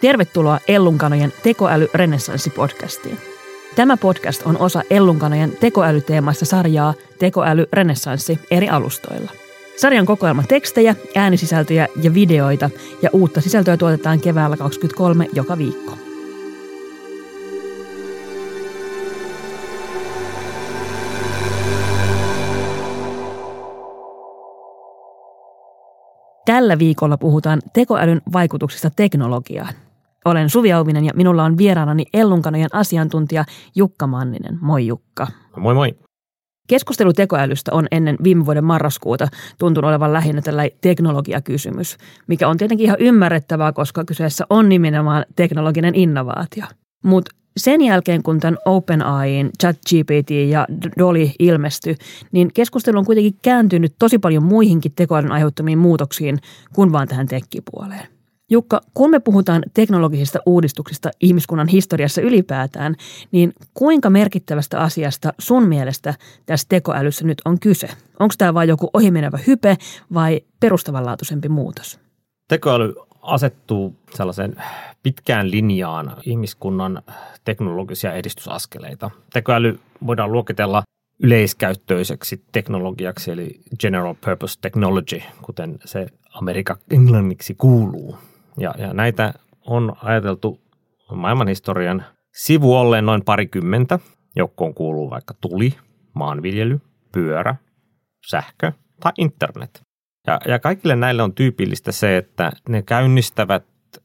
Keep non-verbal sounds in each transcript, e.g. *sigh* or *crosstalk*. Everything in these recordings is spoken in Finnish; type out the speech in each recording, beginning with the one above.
Tervetuloa Ellunkanojen tekoäly renessanssi-podcastiin. Tämä podcast on osa Ellunkanojen tekoälyteemaista sarjaa Tekoäly renessanssi eri alustoilla. Sarjan kokoelma tekstejä, äänisisältöjä ja videoita ja uutta sisältöä tuotetaan keväällä 2023 joka viikko. Tällä viikolla puhutaan tekoälyn vaikutuksista teknologiaan. Olen Suvi Auvinen ja minulla on vieraanani Ellunkanojen asiantuntija Jukka Manninen. Moi Jukka. Moi moi. Keskustelu tekoälystä on ennen viime vuoden marraskuuta tuntunut olevan lähinnä tällainen teknologiakysymys, mikä on tietenkin ihan ymmärrettävää, koska kyseessä on nimenomaan teknologinen innovaatio. Mutta sen jälkeen, kun tämän OpenAIin, ChatGPT ja Dolly ilmestyi, niin keskustelu on kuitenkin kääntynyt tosi paljon muihinkin tekoälyn aiheuttamiin muutoksiin kuin vaan tähän tekkipuoleen. Jukka, kun me puhutaan teknologisista uudistuksista ihmiskunnan historiassa ylipäätään, niin kuinka merkittävästä asiasta sun mielestä tässä tekoälyssä nyt on kyse? Onko tämä vain joku ohimenevä hype vai perustavanlaatuisempi muutos? Tekoäly asettuu sellaiseen pitkään linjaan ihmiskunnan teknologisia edistysaskeleita. Tekoäly voidaan luokitella yleiskäyttöiseksi teknologiaksi, eli general purpose technology, kuten se Amerikan englanniksi kuuluu. Ja, ja näitä on ajateltu maailmanhistorian sivu olleen noin parikymmentä. Joukkoon kuuluu vaikka tuli, maanviljely, pyörä, sähkö tai internet. Ja, ja kaikille näille on tyypillistä se, että ne käynnistävät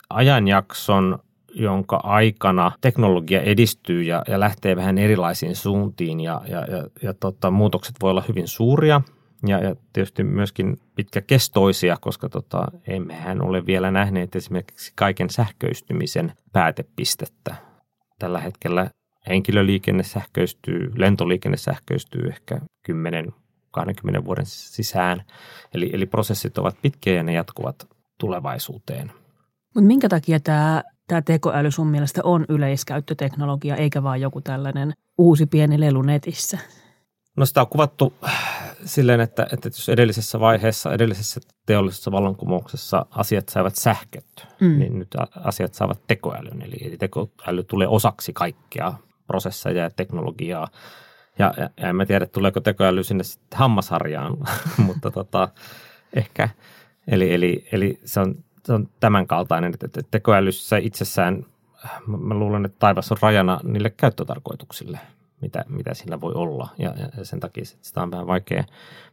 ajanjakson, jonka aikana teknologia edistyy ja, ja lähtee vähän erilaisiin suuntiin ja, ja, ja, ja tota, muutokset voi olla hyvin suuria ja, ja tietysti myöskin pitkäkestoisia, koska tota, emmehän ole vielä nähneet esimerkiksi kaiken sähköistymisen päätepistettä. Tällä hetkellä henkilöliikenne sähköistyy, lentoliikenne sähköistyy ehkä 10 20 vuoden sisään. Eli, eli prosessit ovat pitkiä ja ne jatkuvat tulevaisuuteen. Mutta minkä takia tämä, tämä tekoäly sun mielestä on yleiskäyttöteknologia, eikä vaan joku tällainen uusi pieni lelu netissä? No sitä on kuvattu silleen, että, että jos edellisessä vaiheessa, edellisessä teollisessa vallankumouksessa asiat saivat sähköt, mm. niin nyt asiat saavat tekoälyn. Eli, tekoäly tulee osaksi kaikkea prosesseja ja teknologiaa. Ja, ja, ja en mä tiedä, tuleeko tekoäly sinne sitten hammasharjaan, *laughs* mutta tota, ehkä. Eli, eli, eli se, on, se on tämän kaltainen, että tekoälyssä itsessään, mä luulen, että taivas on rajana niille käyttötarkoituksille – mitä, mitä sillä voi olla. Ja, ja sen takia sitä on vähän vaikea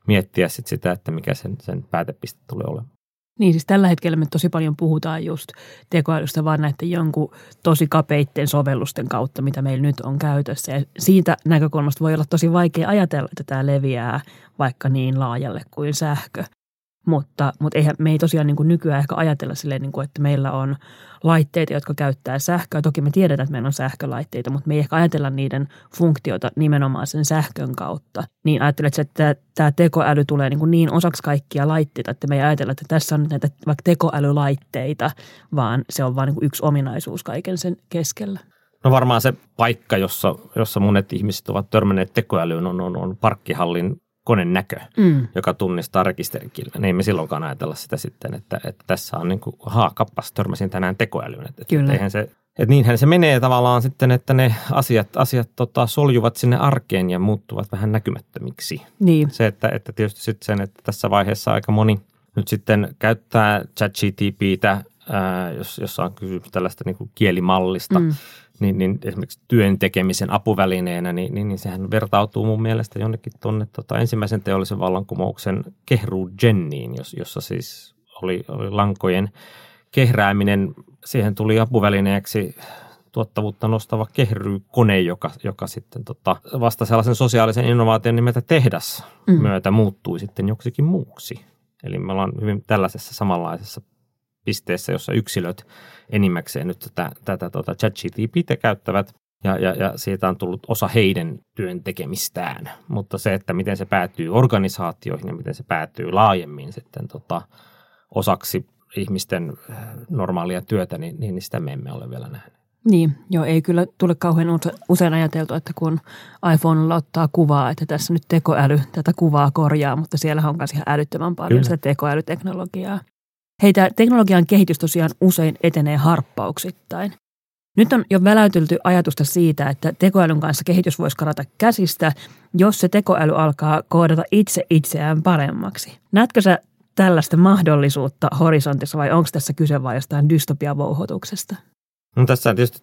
miettiä sit sitä, että mikä sen, sen päätepiste tulee olemaan. Niin siis tällä hetkellä me tosi paljon puhutaan just tekoälystä vaan näiden jonkun tosi kapeitten sovellusten kautta, mitä meillä nyt on käytössä. Ja siitä näkökulmasta voi olla tosi vaikea ajatella, että tämä leviää vaikka niin laajalle kuin sähkö. Mutta, mutta eihän, me ei tosiaan niin kuin nykyään ehkä ajatella silleen, niin kuin, että meillä on laitteita, jotka käyttää sähköä. Toki me tiedetään, että meillä on sähkölaitteita, mutta me ei ehkä ajatella niiden funktiota nimenomaan sen sähkön kautta. Niin ajattelet, että tämä tekoäly tulee niin, kuin niin osaksi kaikkia laitteita, että me ei ajatella, että tässä on näitä vaikka tekoälylaitteita, vaan se on vain niin yksi ominaisuus kaiken sen keskellä. No varmaan se paikka, jossa, jossa monet ihmiset ovat törmänneet tekoälyyn, on, on, on parkkihalin koneen näkö, mm. joka tunnistaa rekisterikilven. Ei me silloinkaan ajatella sitä sitten, että, että tässä on niin kuin, haa, kappas, törmäsin tänään tekoälyyn. Että, Kyllä. Eihän se, että niinhän se menee tavallaan sitten, että ne asiat, asiat tota, soljuvat sinne arkeen ja muuttuvat vähän näkymättömiksi. Niin. Se, että, että tietysti sitten sen, että tässä vaiheessa aika moni nyt sitten käyttää ChatGTPtä, ää, jos, jossa on kysymys tällaista niin kuin kielimallista, mm niin, niin esimerkiksi työn tekemisen apuvälineenä, niin, niin, niin sehän vertautuu mun mielestä jonnekin tuonne tota, ensimmäisen teollisen vallankumouksen kehru Jenniin, jos, jossa siis oli, oli lankojen kehrääminen. Siihen tuli apuvälineeksi tuottavuutta nostava kehrykone, joka, joka sitten tota, vasta sellaisen sosiaalisen innovaation nimeltä tehdas mm. myötä muuttui sitten joksikin muuksi. Eli me ollaan hyvin tällaisessa samanlaisessa pisteessä, jossa yksilöt enimmäkseen nyt tätä, tätä tota ChatGPT käyttävät ja, ja, ja siitä on tullut osa heidän työn tekemistään. Mutta se, että miten se päätyy organisaatioihin ja miten se päätyy laajemmin sitten tota, osaksi ihmisten äh, normaalia työtä, niin, niin sitä me emme ole vielä nähneet. Niin, joo, ei kyllä tule kauhean usein ajateltu, että kun iPhonella ottaa kuvaa, että tässä nyt tekoäly tätä kuvaa korjaa, mutta siellä on myös ihan älyttömän paljon kyllä. sitä tekoälyteknologiaa. Heitä teknologian kehitys tosiaan usein etenee harppauksittain. Nyt on jo väläytelty ajatusta siitä, että tekoälyn kanssa kehitys voisi karata käsistä, jos se tekoäly alkaa koodata itse itseään paremmaksi. Näetkö sä tällaista mahdollisuutta horisontissa vai onko tässä kyse vain jostain dystopiavouhotuksesta? No tässä tietysti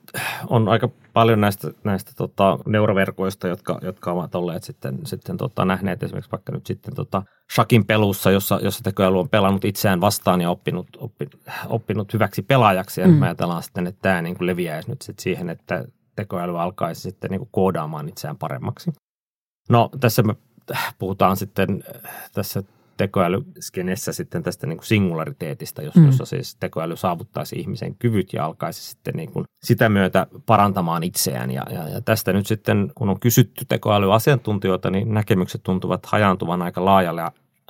on aika paljon näistä, näistä tota, neuroverkoista, jotka, jotka ovat olleet sitten, sitten tota, nähneet esimerkiksi vaikka nyt sitten tota, Shakin pelussa, jossa, jossa tekoäly on pelannut itseään vastaan ja oppinut, oppi, oppinut hyväksi pelaajaksi. Ja mm. me ajatellaan sitten, että tämä niin kuin leviäisi nyt sitten siihen, että tekoäly alkaisi sitten niin kuin koodaamaan itseään paremmaksi. No tässä me puhutaan sitten tässä tekoälyskenessä sitten tästä niin kuin singulariteetista, jos, mm. jossa siis tekoäly saavuttaisi ihmisen kyvyt ja alkaisi sitten niin kuin sitä myötä parantamaan itseään. Ja, ja, ja tästä nyt sitten, kun on kysytty tekoälyasiantuntijoita, niin näkemykset tuntuvat hajaantuvan aika laajalle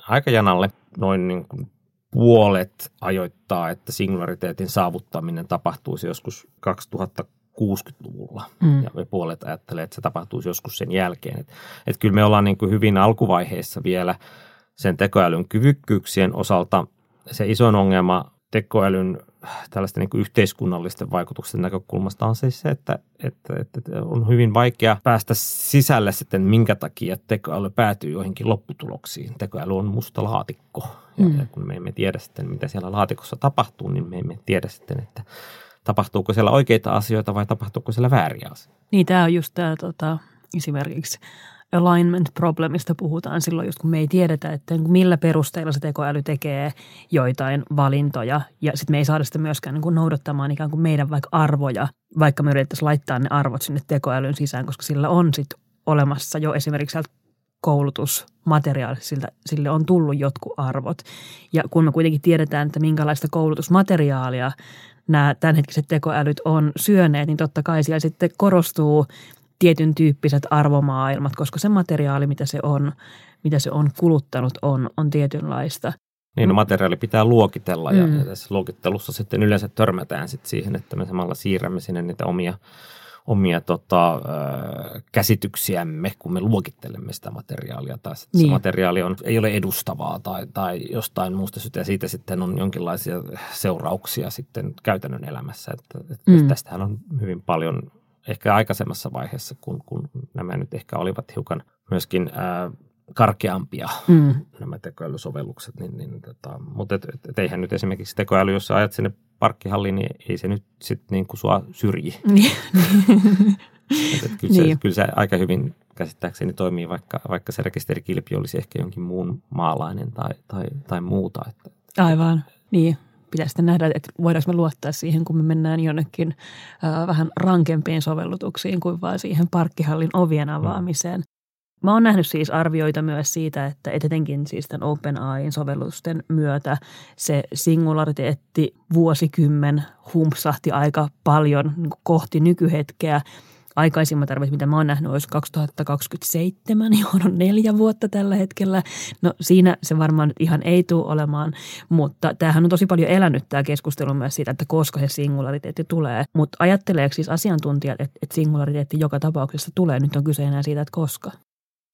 aikajanalle. Noin niin kuin puolet ajoittaa, että singulariteetin saavuttaminen tapahtuisi joskus 2060-luvulla. Mm. Ja puolet ajattelee, että se tapahtuisi joskus sen jälkeen. Että et kyllä me ollaan niin kuin hyvin alkuvaiheessa vielä – sen tekoälyn kyvykkyyksien osalta. Se isoin ongelma tekoälyn tällaisten niin yhteiskunnallisten vaikutusten näkökulmasta on siis se, että, että, että on hyvin vaikea päästä sisälle sitten, minkä takia tekoäly päätyy joihinkin lopputuloksiin. Tekoäly on musta laatikko ja, mm. ja kun me emme tiedä sitten, mitä siellä laatikossa tapahtuu, niin me emme tiedä sitten, että tapahtuuko siellä oikeita asioita vai tapahtuuko siellä vääriä asioita. Niin, tämä on just tämä tota, esimerkiksi alignment problemista puhutaan silloin, just kun me ei tiedetä, että millä perusteella se tekoäly tekee joitain valintoja. Ja sitten me ei saada sitä myöskään niin kuin noudattamaan ikään kuin meidän vaikka arvoja, vaikka me yritettäisiin laittaa ne arvot sinne tekoälyn sisään, koska sillä on sitten olemassa jo esimerkiksi koulutusmateriaalista, sille on tullut jotkut arvot. Ja kun me kuitenkin tiedetään, että minkälaista koulutusmateriaalia nämä tämänhetkiset tekoälyt on syöneet, niin totta kai siellä sitten korostuu – tietyn tyyppiset arvomaailmat, koska se materiaali, mitä se on, mitä se on kuluttanut, on, on tietynlaista. Niin, no materiaali pitää luokitella ja, mm. ja tässä luokittelussa sitten yleensä törmätään sitten siihen, että me samalla siirrämme sinne niitä omia, omia tota, äh, käsityksiämme, kun me luokittelemme sitä materiaalia. Tai niin. se materiaali on, ei ole edustavaa tai, tai jostain muusta syystä ja siitä sitten on jonkinlaisia seurauksia sitten käytännön elämässä. Että, että mm. Tästähän on hyvin paljon ehkä aikaisemmassa vaiheessa, kun, kun nämä nyt ehkä olivat hiukan myöskin ää, karkeampia mm. nämä tekoälysovellukset. Niin, niin, tota, mutta et, et, et eihän nyt esimerkiksi tekoäly, jos sä ajat sinne parkkihalliin, niin ei se nyt sitten niin kuin sua syrji. *laughs* Niin. et, et kyllä, niin. se, kyllä se aika hyvin käsittääkseni toimii, vaikka, vaikka se rekisterikilpi olisi ehkä jonkin muun maalainen tai, tai, tai muuta. Että, Aivan, niin pitää sitten nähdä, että voidaanko me luottaa siihen, kun me mennään jonnekin äh, vähän rankempiin sovellutuksiin kuin vaan siihen parkkihallin ovien mm. avaamiseen. Mä oon nähnyt siis arvioita myös siitä, että etenkin siis tämän OpenAIin sovellusten myötä se singulariteetti vuosikymmen humpsahti aika paljon niin kohti nykyhetkeä – aikaisimmat arvot, mitä mä oon nähnyt, olisi 2027, *laughs* johon on neljä vuotta tällä hetkellä. No siinä se varmaan nyt ihan ei tule olemaan, mutta tämähän on tosi paljon elänyt tämä keskustelu myös siitä, että koska se singulariteetti tulee. Mutta ajatteleeko siis asiantuntijat, että, että singulariteetti joka tapauksessa tulee? Nyt on kyse enää siitä, että koska.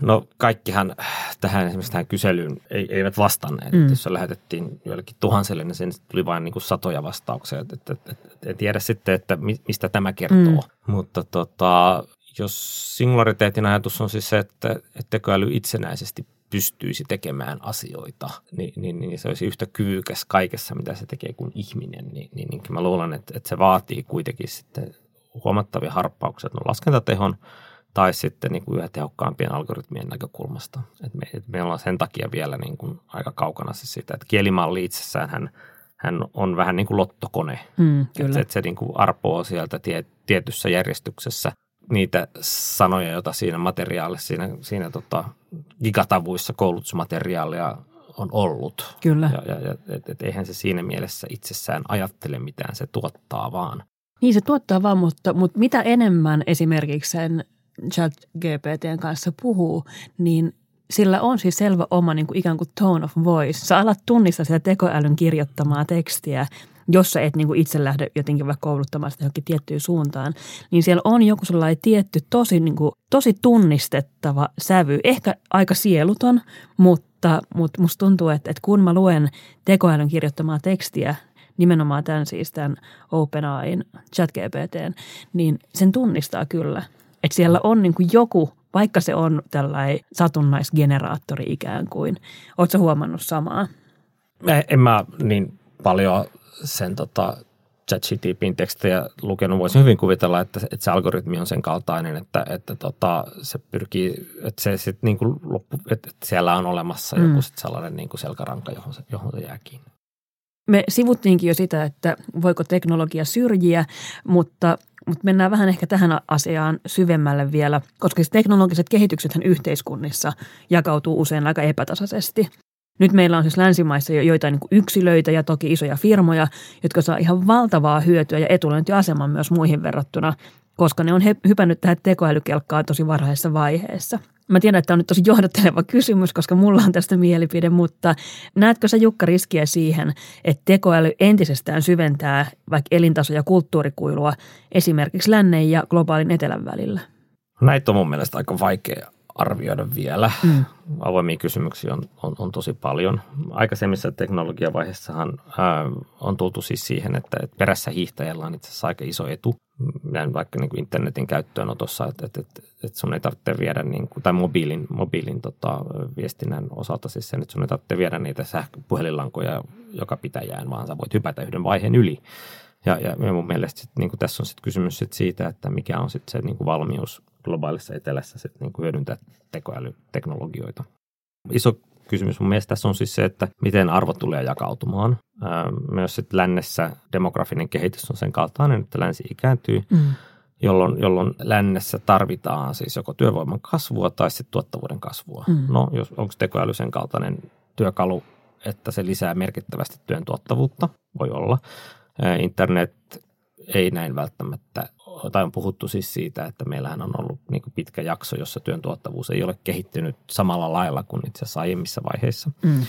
No kaikkihan tähän esimerkiksi tähän kyselyyn eivät vastanneet. Mm. Jos se lähetettiin joillekin tuhanselle, niin sen tuli vain niin kuin satoja vastauksia. Et, et, et, et, en tiedä sitten, että mistä tämä kertoo. Mm. Mutta tota, jos singulariteetin ajatus on siis se, että, että tekoäly itsenäisesti pystyisi tekemään asioita, niin, niin, niin se olisi yhtä kyvykäs kaikessa, mitä se tekee kuin ihminen. Niin, niin, niin mä luulen, että, että se vaatii kuitenkin sitten huomattavia harppauksia no laskentatehon – tai sitten niin kuin yhä tehokkaampien algoritmien näkökulmasta. Et me, et me ollaan sen takia vielä niin kuin aika kaukana siis siitä, että kielimalli itsessään hän, hän on vähän niin kuin lottokone. Mm, kyllä. Että se niin kuin arpoo sieltä tie, tietyssä järjestyksessä niitä sanoja, joita siinä materiaalissa, siinä, siinä tota gigatavuissa koulutusmateriaalia on ollut. Kyllä. Ja, ja, ja et, et eihän se siinä mielessä itsessään ajattele mitään, se tuottaa vaan. Niin se tuottaa vaan, mutta, mutta mitä enemmän esimerkiksi sen chat GPTn kanssa puhuu, niin sillä on siis selvä oma niin kuin ikään kuin tone of voice. Sä alat tunnistaa sitä tekoälyn kirjoittamaa tekstiä, jos sä et niin kuin itse lähde jotenkin vaikka kouluttamaan sitä johonkin tiettyyn suuntaan, niin siellä on joku sellainen tietty tosi, niin kuin, tosi tunnistettava sävy. Ehkä aika sieluton, mutta Mutta, musta tuntuu, että, että kun mä luen tekoälyn kirjoittamaa tekstiä, nimenomaan tämän siis tämän OpenAIn ChatGPTn, niin sen tunnistaa kyllä. Että siellä on niin kuin joku, vaikka se on tällainen satunnaisgeneraattori ikään kuin. Oletko huomannut samaa? En mä niin paljon sen tota, ChatGTPin tekstejä lukenut, voisin hyvin kuvitella, että, että se algoritmi on sen kaltainen, että, että tota, se pyrkii, että se sit niin kuin loppu, että, että siellä on olemassa mm. joku sit sellainen niin kuin selkäranka, johon se, johon se jää kiinni. Me sivuttiinkin jo sitä, että voiko teknologia syrjiä, mutta, mutta mennään vähän ehkä tähän asiaan syvemmälle vielä, koska siis teknologiset kehityksethän yhteiskunnissa jakautuu usein aika epätasaisesti. Nyt meillä on siis länsimaissa jo joitain niin yksilöitä ja toki isoja firmoja, jotka saa ihan valtavaa hyötyä ja etulyöntiaseman myös muihin verrattuna, koska ne on hypännyt tähän tekoälykelkkaan tosi varhaisessa vaiheessa. Mä tiedän, että tämä on nyt tosi johdatteleva kysymys, koska mulla on tästä mielipide, mutta näetkö sä Jukka riskiä siihen, että tekoäly entisestään syventää vaikka elintaso- ja kulttuurikuilua esimerkiksi lännen ja globaalin etelän välillä? Näitä on mun mielestä aika vaikea arvioida vielä. Mm. Avoimia kysymyksiä on, on, on tosi paljon. Aikaisemmissa teknologiavaiheissahan ää, on tultu siis siihen, että, että perässä hiihtäjällä on itse asiassa aika iso etu. Vaikka niin kuin internetin käyttöönotossa, että, että, että, että sun ei tarvitse viedä, niin kuin, tai mobiilin, mobiilin tota, viestinnän osalta siis sen, että sun ei tarvitse viedä niitä sähköpuhelinlankoja joka pitäjään, vaan sä voit hypätä yhden vaiheen yli. Ja, ja mun mielestä sit, niin kuin tässä on sit kysymys sit siitä, että mikä on sit se niin kuin valmius globaalissa etelässä sit niin kuin hyödyntää tekoälyteknologioita. Iso kysymys mun mielestä tässä on siis se, että miten arvo tulee jakautumaan. Myös sit lännessä demografinen kehitys on sen kaltainen, että länsi ikääntyy, mm. jolloin, jolloin lännessä tarvitaan siis joko työvoiman kasvua tai sitten tuottavuuden kasvua. Mm. No, jos, onko tekoäly sen kaltainen työkalu, että se lisää merkittävästi työn tuottavuutta? Voi olla. Internet ei näin välttämättä, tai on puhuttu siis siitä, että meillähän on ollut niin pitkä jakso, jossa työn tuottavuus ei ole kehittynyt samalla lailla kuin itse asiassa aiemmissa vaiheissa. Mm.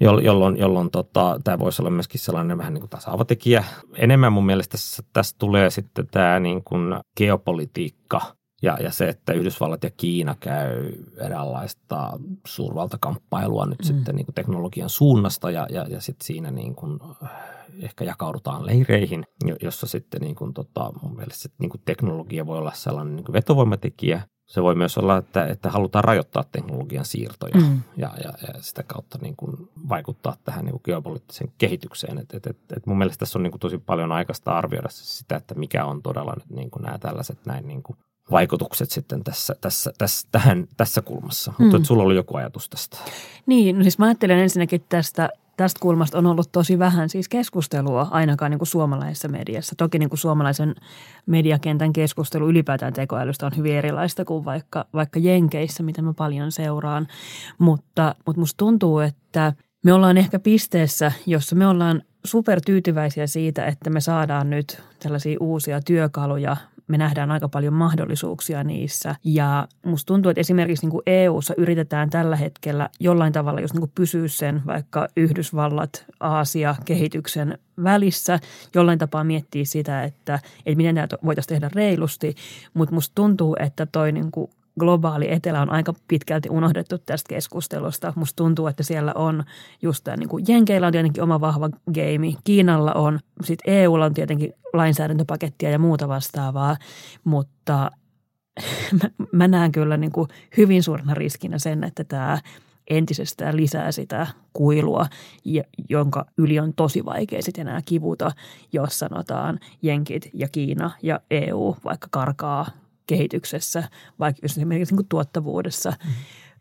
Jolloin, jolloin tota, tämä voisi olla myöskin sellainen vähän niin kuin tasaava tekijä. Enemmän mun mielestä tässä, tässä tulee sitten tämä niin kuin geopolitiikka ja, ja se, että Yhdysvallat ja Kiina käy eräänlaista suurvaltakamppailua nyt mm. sitten niin kuin teknologian suunnasta ja, ja, ja sitten siinä niin kuin ehkä jakaudutaan leireihin, jossa sitten niin kuin, tota, mun mielestä niin kuin teknologia voi olla sellainen niin kuin vetovoimatekijä. Se voi myös olla, että, että halutaan rajoittaa teknologian siirtoja mm. ja, ja, ja sitä kautta niin kuin vaikuttaa tähän niin kuin geopoliittiseen kehitykseen. Et, et, et, et mun mielestä tässä on niin kuin tosi paljon aikaista arvioida sitä, että mikä on todella nyt niin kuin nämä tällaiset näin niin kuin vaikutukset sitten tässä, tässä, tässä, tähän, tässä kulmassa. Mm. Mutta sulla oli joku ajatus tästä. Niin, no siis mä ajattelen ensinnäkin tästä tästä kulmasta on ollut tosi vähän siis keskustelua ainakaan niin kuin suomalaisessa mediassa. Toki niin kuin suomalaisen mediakentän keskustelu ylipäätään tekoälystä on hyvin erilaista kuin vaikka, vaikka Jenkeissä, mitä mä paljon seuraan. Mutta, mutta musta tuntuu, että me ollaan ehkä pisteessä, jossa me ollaan super tyytyväisiä siitä, että me saadaan nyt tällaisia uusia työkaluja me nähdään aika paljon mahdollisuuksia niissä. Ja musta tuntuu, että esimerkiksi niin kuin EU-ssa yritetään tällä hetkellä jollain tavalla just niin kuin pysyä sen vaikka Yhdysvallat, Aasia kehityksen välissä. Jollain tapaa miettiä sitä, että, että miten tämä voitaisiin tehdä reilusti. Mutta musta tuntuu, että toi niin kuin globaali etelä on aika pitkälti unohdettu tästä keskustelusta. Musta tuntuu, että siellä on just tämä, niin Jenkeillä on tietenkin oma vahva game, Kiinalla on, sitten EUlla on tietenkin lainsäädäntöpakettia ja muuta vastaavaa, mutta *laughs* mä, mä näen kyllä niin kuin hyvin suurena riskinä sen, että tämä entisestään lisää sitä kuilua, jonka yli on tosi vaikea sitten enää kivuta, jos sanotaan Jenkit ja Kiina ja EU vaikka karkaa kehityksessä, vaikka esimerkiksi niin tuottavuudessa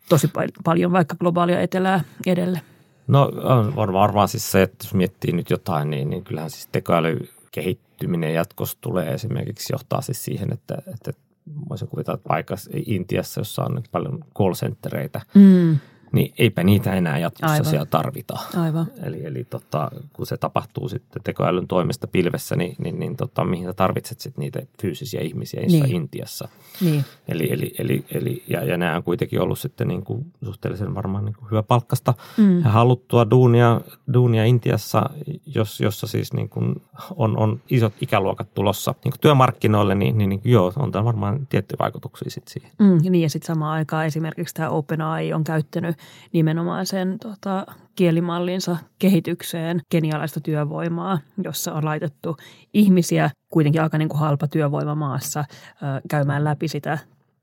tosi paljon vaikka globaalia etelää edelle. No on varmaan siis se, että jos miettii nyt jotain, niin, niin kyllähän siis tekoäly kehittyminen jatkossa tulee esimerkiksi johtaa siis siihen, että, että voisin kuvitella, että vaikka Intiassa, jossa on paljon call centereitä, mm niin eipä niitä enää jatkossa Aivan. siellä tarvita. Aivan. Eli, eli tota, kun se tapahtuu sitten tekoälyn toimesta pilvessä, niin, niin, niin tota, mihin sä tarvitset sitten niitä fyysisiä ihmisiä niin. Intiassa. Niin. Eli, eli, eli, eli, ja, ja nämä on kuitenkin ollut sitten niin kuin suhteellisen varmaan niin kuin hyvä palkkasta mm. ja haluttua duunia, duunia Intiassa, jos, jossa siis niin kuin on, on isot ikäluokat tulossa niin kuin työmarkkinoille, niin, niin, niin joo, on tämä varmaan tiettyjä vaikutuksia sitten siihen. Mm, niin ja sitten samaan aikaan esimerkiksi tämä OpenAI on käyttänyt nimenomaan sen tota, kielimallinsa kehitykseen genialaista työvoimaa, jossa on laitettu ihmisiä kuitenkin aika niin kuin halpa työvoima maassa käymään läpi sitä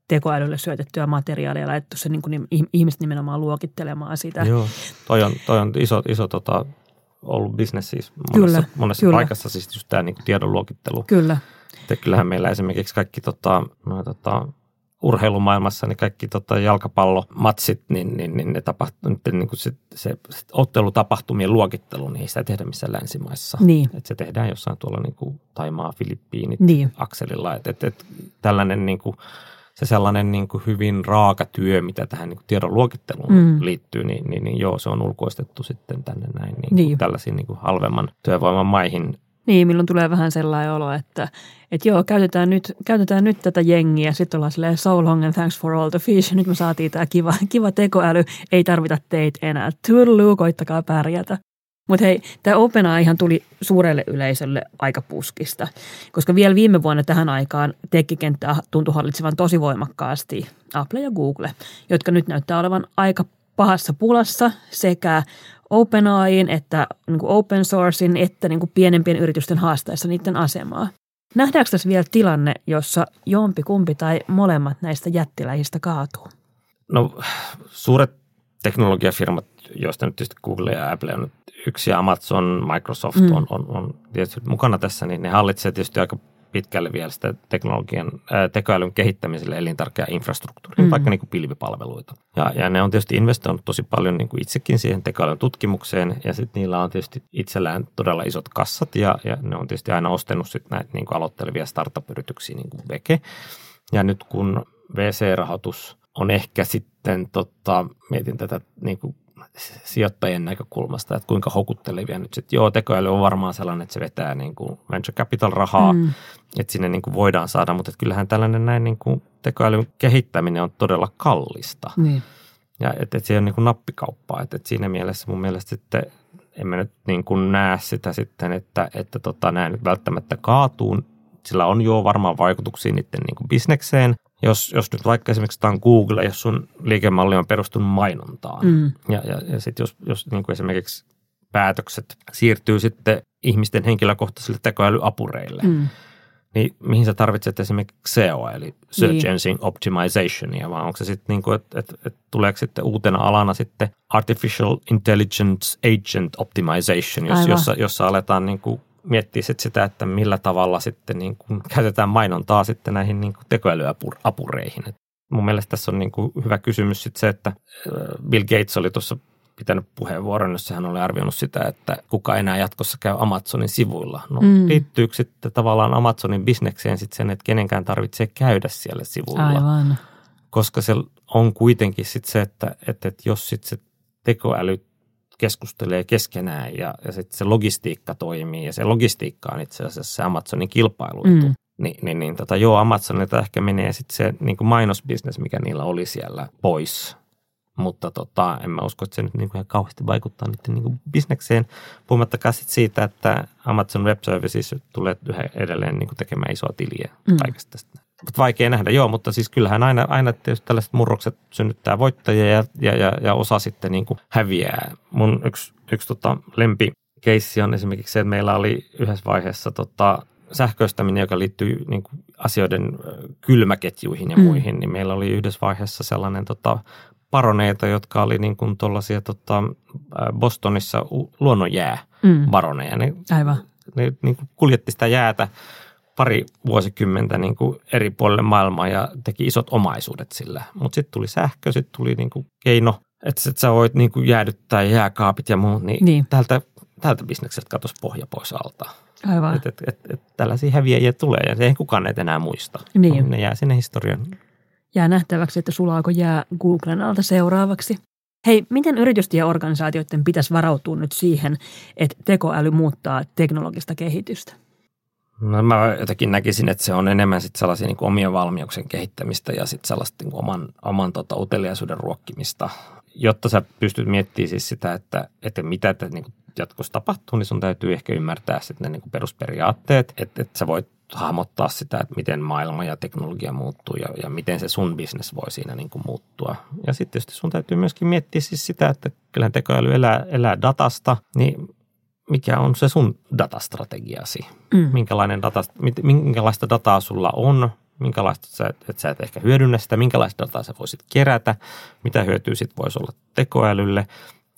tekoälylle syötettyä materiaalia ja laitettu se niin kuin ihmiset nimenomaan luokittelemaan sitä. Joo, toi on, toi on iso, iso tota, ollut business siis monessa, kyllä, monessa kyllä. paikassa siis just tämä niin tiedon luokittelu. Kyllä. Että kyllähän meillä esimerkiksi kaikki tota, no, tota, urheilumaailmassa, niin kaikki tota, jalkapallomatsit, niin, niin, niin ne tapahtuu, niin kuin se, se, se ottelutapahtumien luokittelu, niin ei sitä tehdä missään länsimaissa. Niin. Et se tehdään jossain tuolla niin kuin Taimaa, Filippiinit niin. akselilla. Et, et, et, tällainen niin kuin, se sellainen niin kuin hyvin raaka työ, mitä tähän niin kuin tiedon luokitteluun mm. liittyy, niin, niin, niin joo, se on ulkoistettu sitten tänne näin niin niin. tällaisiin niin kuin halvemman työvoiman maihin. Niin, milloin tulee vähän sellainen olo, että, että joo, käytetään nyt, käytetään nyt tätä jengiä. Sitten ollaan silleen so long and thanks for all the fish. Nyt me saatiin tämä kiva, kiva tekoäly. Ei tarvita teitä enää. Toodaloo, koittakaa pärjätä. Mutta hei, tämä ihan tuli suurelle yleisölle aika puskista, koska vielä viime vuonna tähän aikaan tekkikenttä tuntui hallitsevan tosi voimakkaasti Apple ja Google, jotka nyt näyttää olevan aika pahassa pulassa sekä OpenAIin että niin kuin open sourcein että niin kuin pienempien yritysten haastaessa niiden asemaa. Nähdäänkö tässä vielä tilanne, jossa jompi kumpi tai molemmat näistä jättiläisistä kaatuu? No suuret teknologiafirmat, joista nyt tietysti Google ja Apple on nyt yksi ja Amazon, Microsoft mm. on, on, on tietysti mukana tässä, niin ne hallitsee tietysti aika pitkälle vielä sitä teknologian, ää, tekoälyn kehittämiselle elintärkeää infrastruktuuria, mm. vaikka niin kuin pilvipalveluita. Ja, ja ne on tietysti investoinut tosi paljon niin kuin itsekin siihen tekoälyn tutkimukseen, ja sitten niillä on tietysti itsellään todella isot kassat, ja, ja ne on tietysti aina ostanut sitten näitä niin kuin aloittelevia startup-yrityksiä, niin kuin Veke. Ja nyt kun VC-rahoitus on ehkä sitten, tota, mietin tätä niin kuin sijoittajien näkökulmasta, että kuinka houkuttelevia nyt sitten, joo, tekoäly on varmaan sellainen, että se vetää niin kuin venture capital-rahaa, mm. että sinne niin kuin voidaan saada, mutta kyllähän tällainen näin niin kuin tekoälyn kehittäminen on todella kallista. Niin. Ja että et se on niin kuin nappikauppaa, että et siinä mielessä mun mielestä sitten emme nyt niin kuin näe sitä sitten, että, että tota, nämä nyt välttämättä kaatuu. Sillä on jo varmaan vaikutuksia niiden niin kuin bisnekseen, jos, jos nyt vaikka esimerkiksi tämä on Google, jos sun liikemalli on perustunut mainontaan, mm. ja, ja, ja sitten jos, jos niin kuin esimerkiksi päätökset siirtyy sitten ihmisten henkilökohtaisille tekoälyapureille, mm. niin mihin sä tarvitset esimerkiksi SEO, eli Search niin. Engine Optimizationia, vai onko se sitten niin kuin, että et, et, tuleeko sitten uutena alana sitten Artificial Intelligence Agent Optimization, jos, jossa, jossa aletaan niin kuin miettiä sit sitä, että millä tavalla sitten niin kuin käytetään mainontaa sitten näihin niin kuin tekoälyapureihin. Et mun mielestä tässä on niin kuin hyvä kysymys sit se, että äh, Bill Gates oli tuossa pitänyt puheenvuoron, jossa hän oli arvioinut sitä, että kuka enää jatkossa käy Amazonin sivuilla. No mm. liittyykö sitten tavallaan Amazonin bisnekseen sitten sen, että kenenkään tarvitsee käydä siellä sivuilla? Aivan. Koska se on kuitenkin sitten se, että, että, että jos sitten se tekoäly keskustelee keskenään ja, ja sitten se logistiikka toimii ja se logistiikka on itse asiassa se Amazonin kilpailuetu. Mm. Ni, niin, niin tota, joo, Amazonilta ehkä menee sitten se niin mainosbisnes, mikä niillä oli siellä pois. Mutta tota, en mä usko, että se nyt niin kuin ihan kauheasti vaikuttaa niiden niin kuin bisnekseen. Puhumattakaan sit siitä, että Amazon Web Services tulee yhä edelleen niin kuin tekemään isoa tiliä mm. kaikesta tästä vaikea nähdä, joo, mutta siis kyllähän aina, aina tietysti tällaiset murrokset synnyttää voittajia ja, ja, ja, ja osa sitten niin kuin häviää. Mun yksi, yksi tota lempikeissi on esimerkiksi se, että meillä oli yhdessä vaiheessa tota, sähköistäminen, joka liittyy niin kuin asioiden kylmäketjuihin ja mm. muihin, niin meillä oli yhdessä vaiheessa sellainen tota, paroneita, jotka oli niin kuin tuollaisia tota, Bostonissa luonnonjää mm. baroneja. Ne, Aivan. Ne niin kuin kuljetti sitä jäätä pari vuosikymmentä niin kuin eri puolille maailmaa ja teki isot omaisuudet sillä. Mutta sitten tuli sähkö, sitten tuli niin kuin keino, että sit sä voit niin kuin jäädyttää jääkaapit ja muut, niin, niin. tältä, tältä bisnekseltä katosi pohja pois alta. Aivan. Et, et, et, et, tällaisia häviäjiä tulee ja ei kukaan näitä enää muista. Niin. Ne jää sinne historian. Jää nähtäväksi, että sulaako jää Googlen alta seuraavaksi. Hei, miten yritysten ja organisaatioiden pitäisi varautua nyt siihen, että tekoäly muuttaa teknologista kehitystä? No mä jotenkin näkisin, että se on enemmän sit sellaisia niin omien valmiuksien kehittämistä ja sitten sellaista niin oman, oman tota, uteliaisuuden ruokkimista, jotta sä pystyt miettimään siis sitä, että, että mitä että, niin jatkossa tapahtuu, niin sun täytyy ehkä ymmärtää sitten ne niin kuin perusperiaatteet, että, että sä voit hahmottaa sitä, että miten maailma ja teknologia muuttuu ja, ja miten se sun business voi siinä niin kuin muuttua. Ja sitten tietysti sun täytyy myöskin miettiä siis sitä, että kyllähän tekoäly elää, elää datasta, niin mikä on se sun datastrategiasi? Mm. Minkälainen data, minkälaista dataa sulla on? Minkälaista sä, että sä et ehkä hyödynnä sitä, minkälaista dataa sä voisit kerätä, mitä hyötyä sit voisi olla tekoälylle.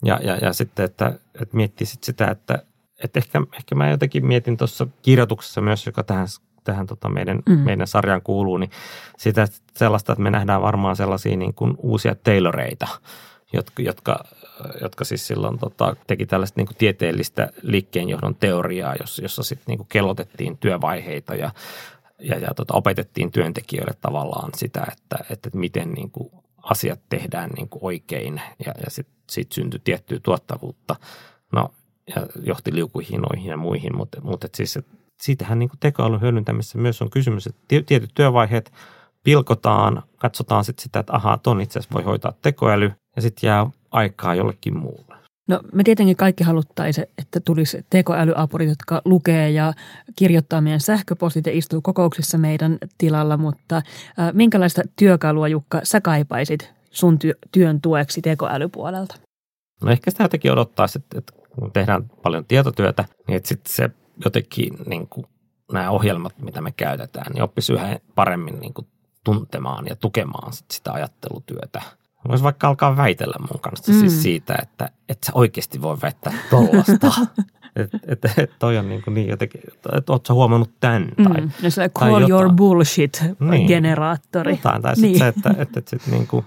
Ja, ja, ja sitten, että, että miettisit sitä, että, että ehkä, ehkä mä jotenkin mietin tuossa kirjoituksessa myös, joka tähän, tähän tota meidän, mm. meidän sarjaan kuuluu, niin sitä sellaista, että me nähdään varmaan sellaisia niin kuin uusia tailoreita, jotka, jotka, jotka siis silloin tota, teki tällaista niin kuin tieteellistä liikkeenjohdon teoriaa, jossa, jossa sitten niin kuin kellotettiin työvaiheita ja, ja, ja tota, opetettiin työntekijöille tavallaan sitä, että, että miten niin kuin asiat tehdään niin kuin oikein ja, ja sitten sit syntyi tiettyä tuottavuutta. No, ja johti liukuhinoihin ja muihin, mutta, mutta siis, et siitähän niin tekoälyn hyödyntämisessä myös on kysymys, että tietyt työvaiheet pilkotaan, katsotaan sitten sitä, että ahaa, ton itse asiassa voi hoitaa tekoäly ja sitten jää aikaa jollekin muulle. No me tietenkin kaikki haluttaisiin, että tulisi tekoälyapurit, jotka lukee ja kirjoittaa meidän sähköpostit ja istuu kokouksissa meidän tilalla, mutta äh, minkälaista työkalua Jukka sä kaipaisit sun ty- työn tueksi tekoälypuolelta? No ehkä sitä jotenkin odottaa, että, että kun tehdään paljon tietotyötä, niin että sitten se jotenkin niin kuin nämä ohjelmat, mitä me käytetään, niin oppisi yhä paremmin niin kuin tuntemaan ja tukemaan sit sitä ajattelutyötä. Voisi vaikka alkaa väitellä mun kanssa siis mm. siis siitä, että et sä oikeasti voi väittää tollasta. *laughs* että et, et, toi on niin, kuin niin jotenkin, että oot sä huomannut tämän. Tai, mm. No se call tai your bullshit-generaattori. Niin, jotain, tai niin. sitten se, että, että, että, sit niin kuin,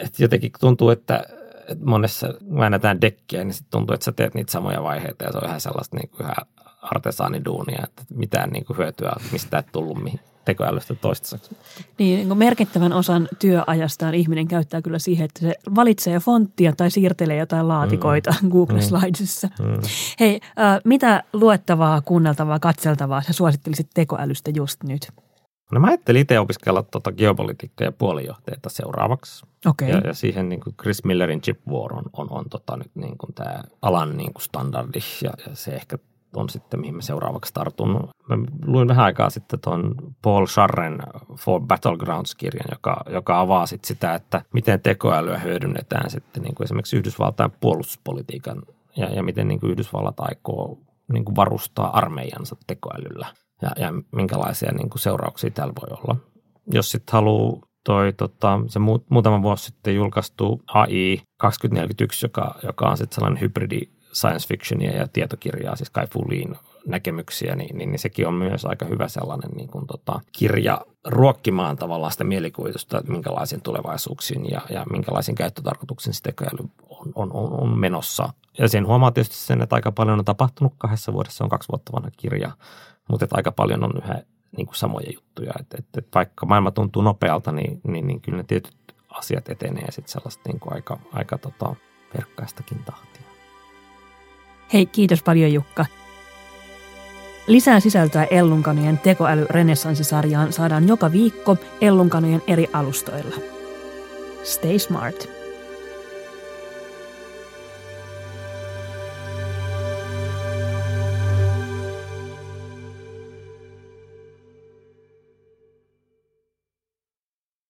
että jotenkin tuntuu, että että monessa väännetään dekkiä, niin sitten tuntuu, että sä teet niitä samoja vaiheita ja se on ihan sellaista niin kuin ihan artesaaniduunia, että mitään niin kuin hyötyä mistä ei tullut mihin tekoälystä toistaiseksi. Niin, niin merkittävän osan työajastaan ihminen käyttää kyllä siihen, että se valitsee fonttia tai siirtelee jotain laatikoita mm. Google mm. Slidesissa. Mm. Hei, äh, mitä luettavaa, kuunneltavaa, katseltavaa sä suosittelisit tekoälystä just nyt? No mä ajattelin itse opiskella tuota geopolitiikkaa ja puolijohteita seuraavaksi. Okay. Ja, ja, siihen niin kuin Chris Millerin Chip War on, on, on tota nyt niin kuin tämä alan niin kuin standardi ja, ja se ehkä on sitten, mihin mä seuraavaksi tartun. Mä luin vähän aikaa sitten tuon Paul Scharren For Battlegrounds-kirjan, joka, joka avaa sit sitä, että miten tekoälyä hyödynnetään sitten niin kuin esimerkiksi Yhdysvaltain puolustuspolitiikan ja, ja miten niin kuin Yhdysvallat aikoo niin kuin varustaa armeijansa tekoälyllä ja, ja minkälaisia niin kuin seurauksia täällä voi olla. Jos sitten haluaa toi tota, se mu- muutama vuosi sitten julkaistu AI 2041, joka, joka on sitten sellainen hybridi science fictionia ja tietokirjaa, siis Kai Fuliin näkemyksiä, niin, niin, niin, sekin on myös aika hyvä sellainen niin kuin, tota, kirja ruokkimaan tavallaan sitä mielikuvitusta, että minkälaisiin tulevaisuuksiin ja, ja minkälaisiin käyttötarkoituksiin se tekoäly on, on, on, on menossa. Ja sen huomaa tietysti sen, että aika paljon on tapahtunut kahdessa vuodessa, se on kaksi vuotta vanha kirja, mutta että aika paljon on yhä niin kuin samoja juttuja. Että, että, että vaikka maailma tuntuu nopealta, niin, niin, niin kyllä ne tietyt asiat etenee sitten sellaista niin kuin aika, aika tota, verkkaistakin tahtia. Hei, kiitos paljon Jukka. Lisää sisältöä Ellunkanojen tekoäly renessanssisarjaan saadaan joka viikko Ellunkanojen eri alustoilla. Stay smart.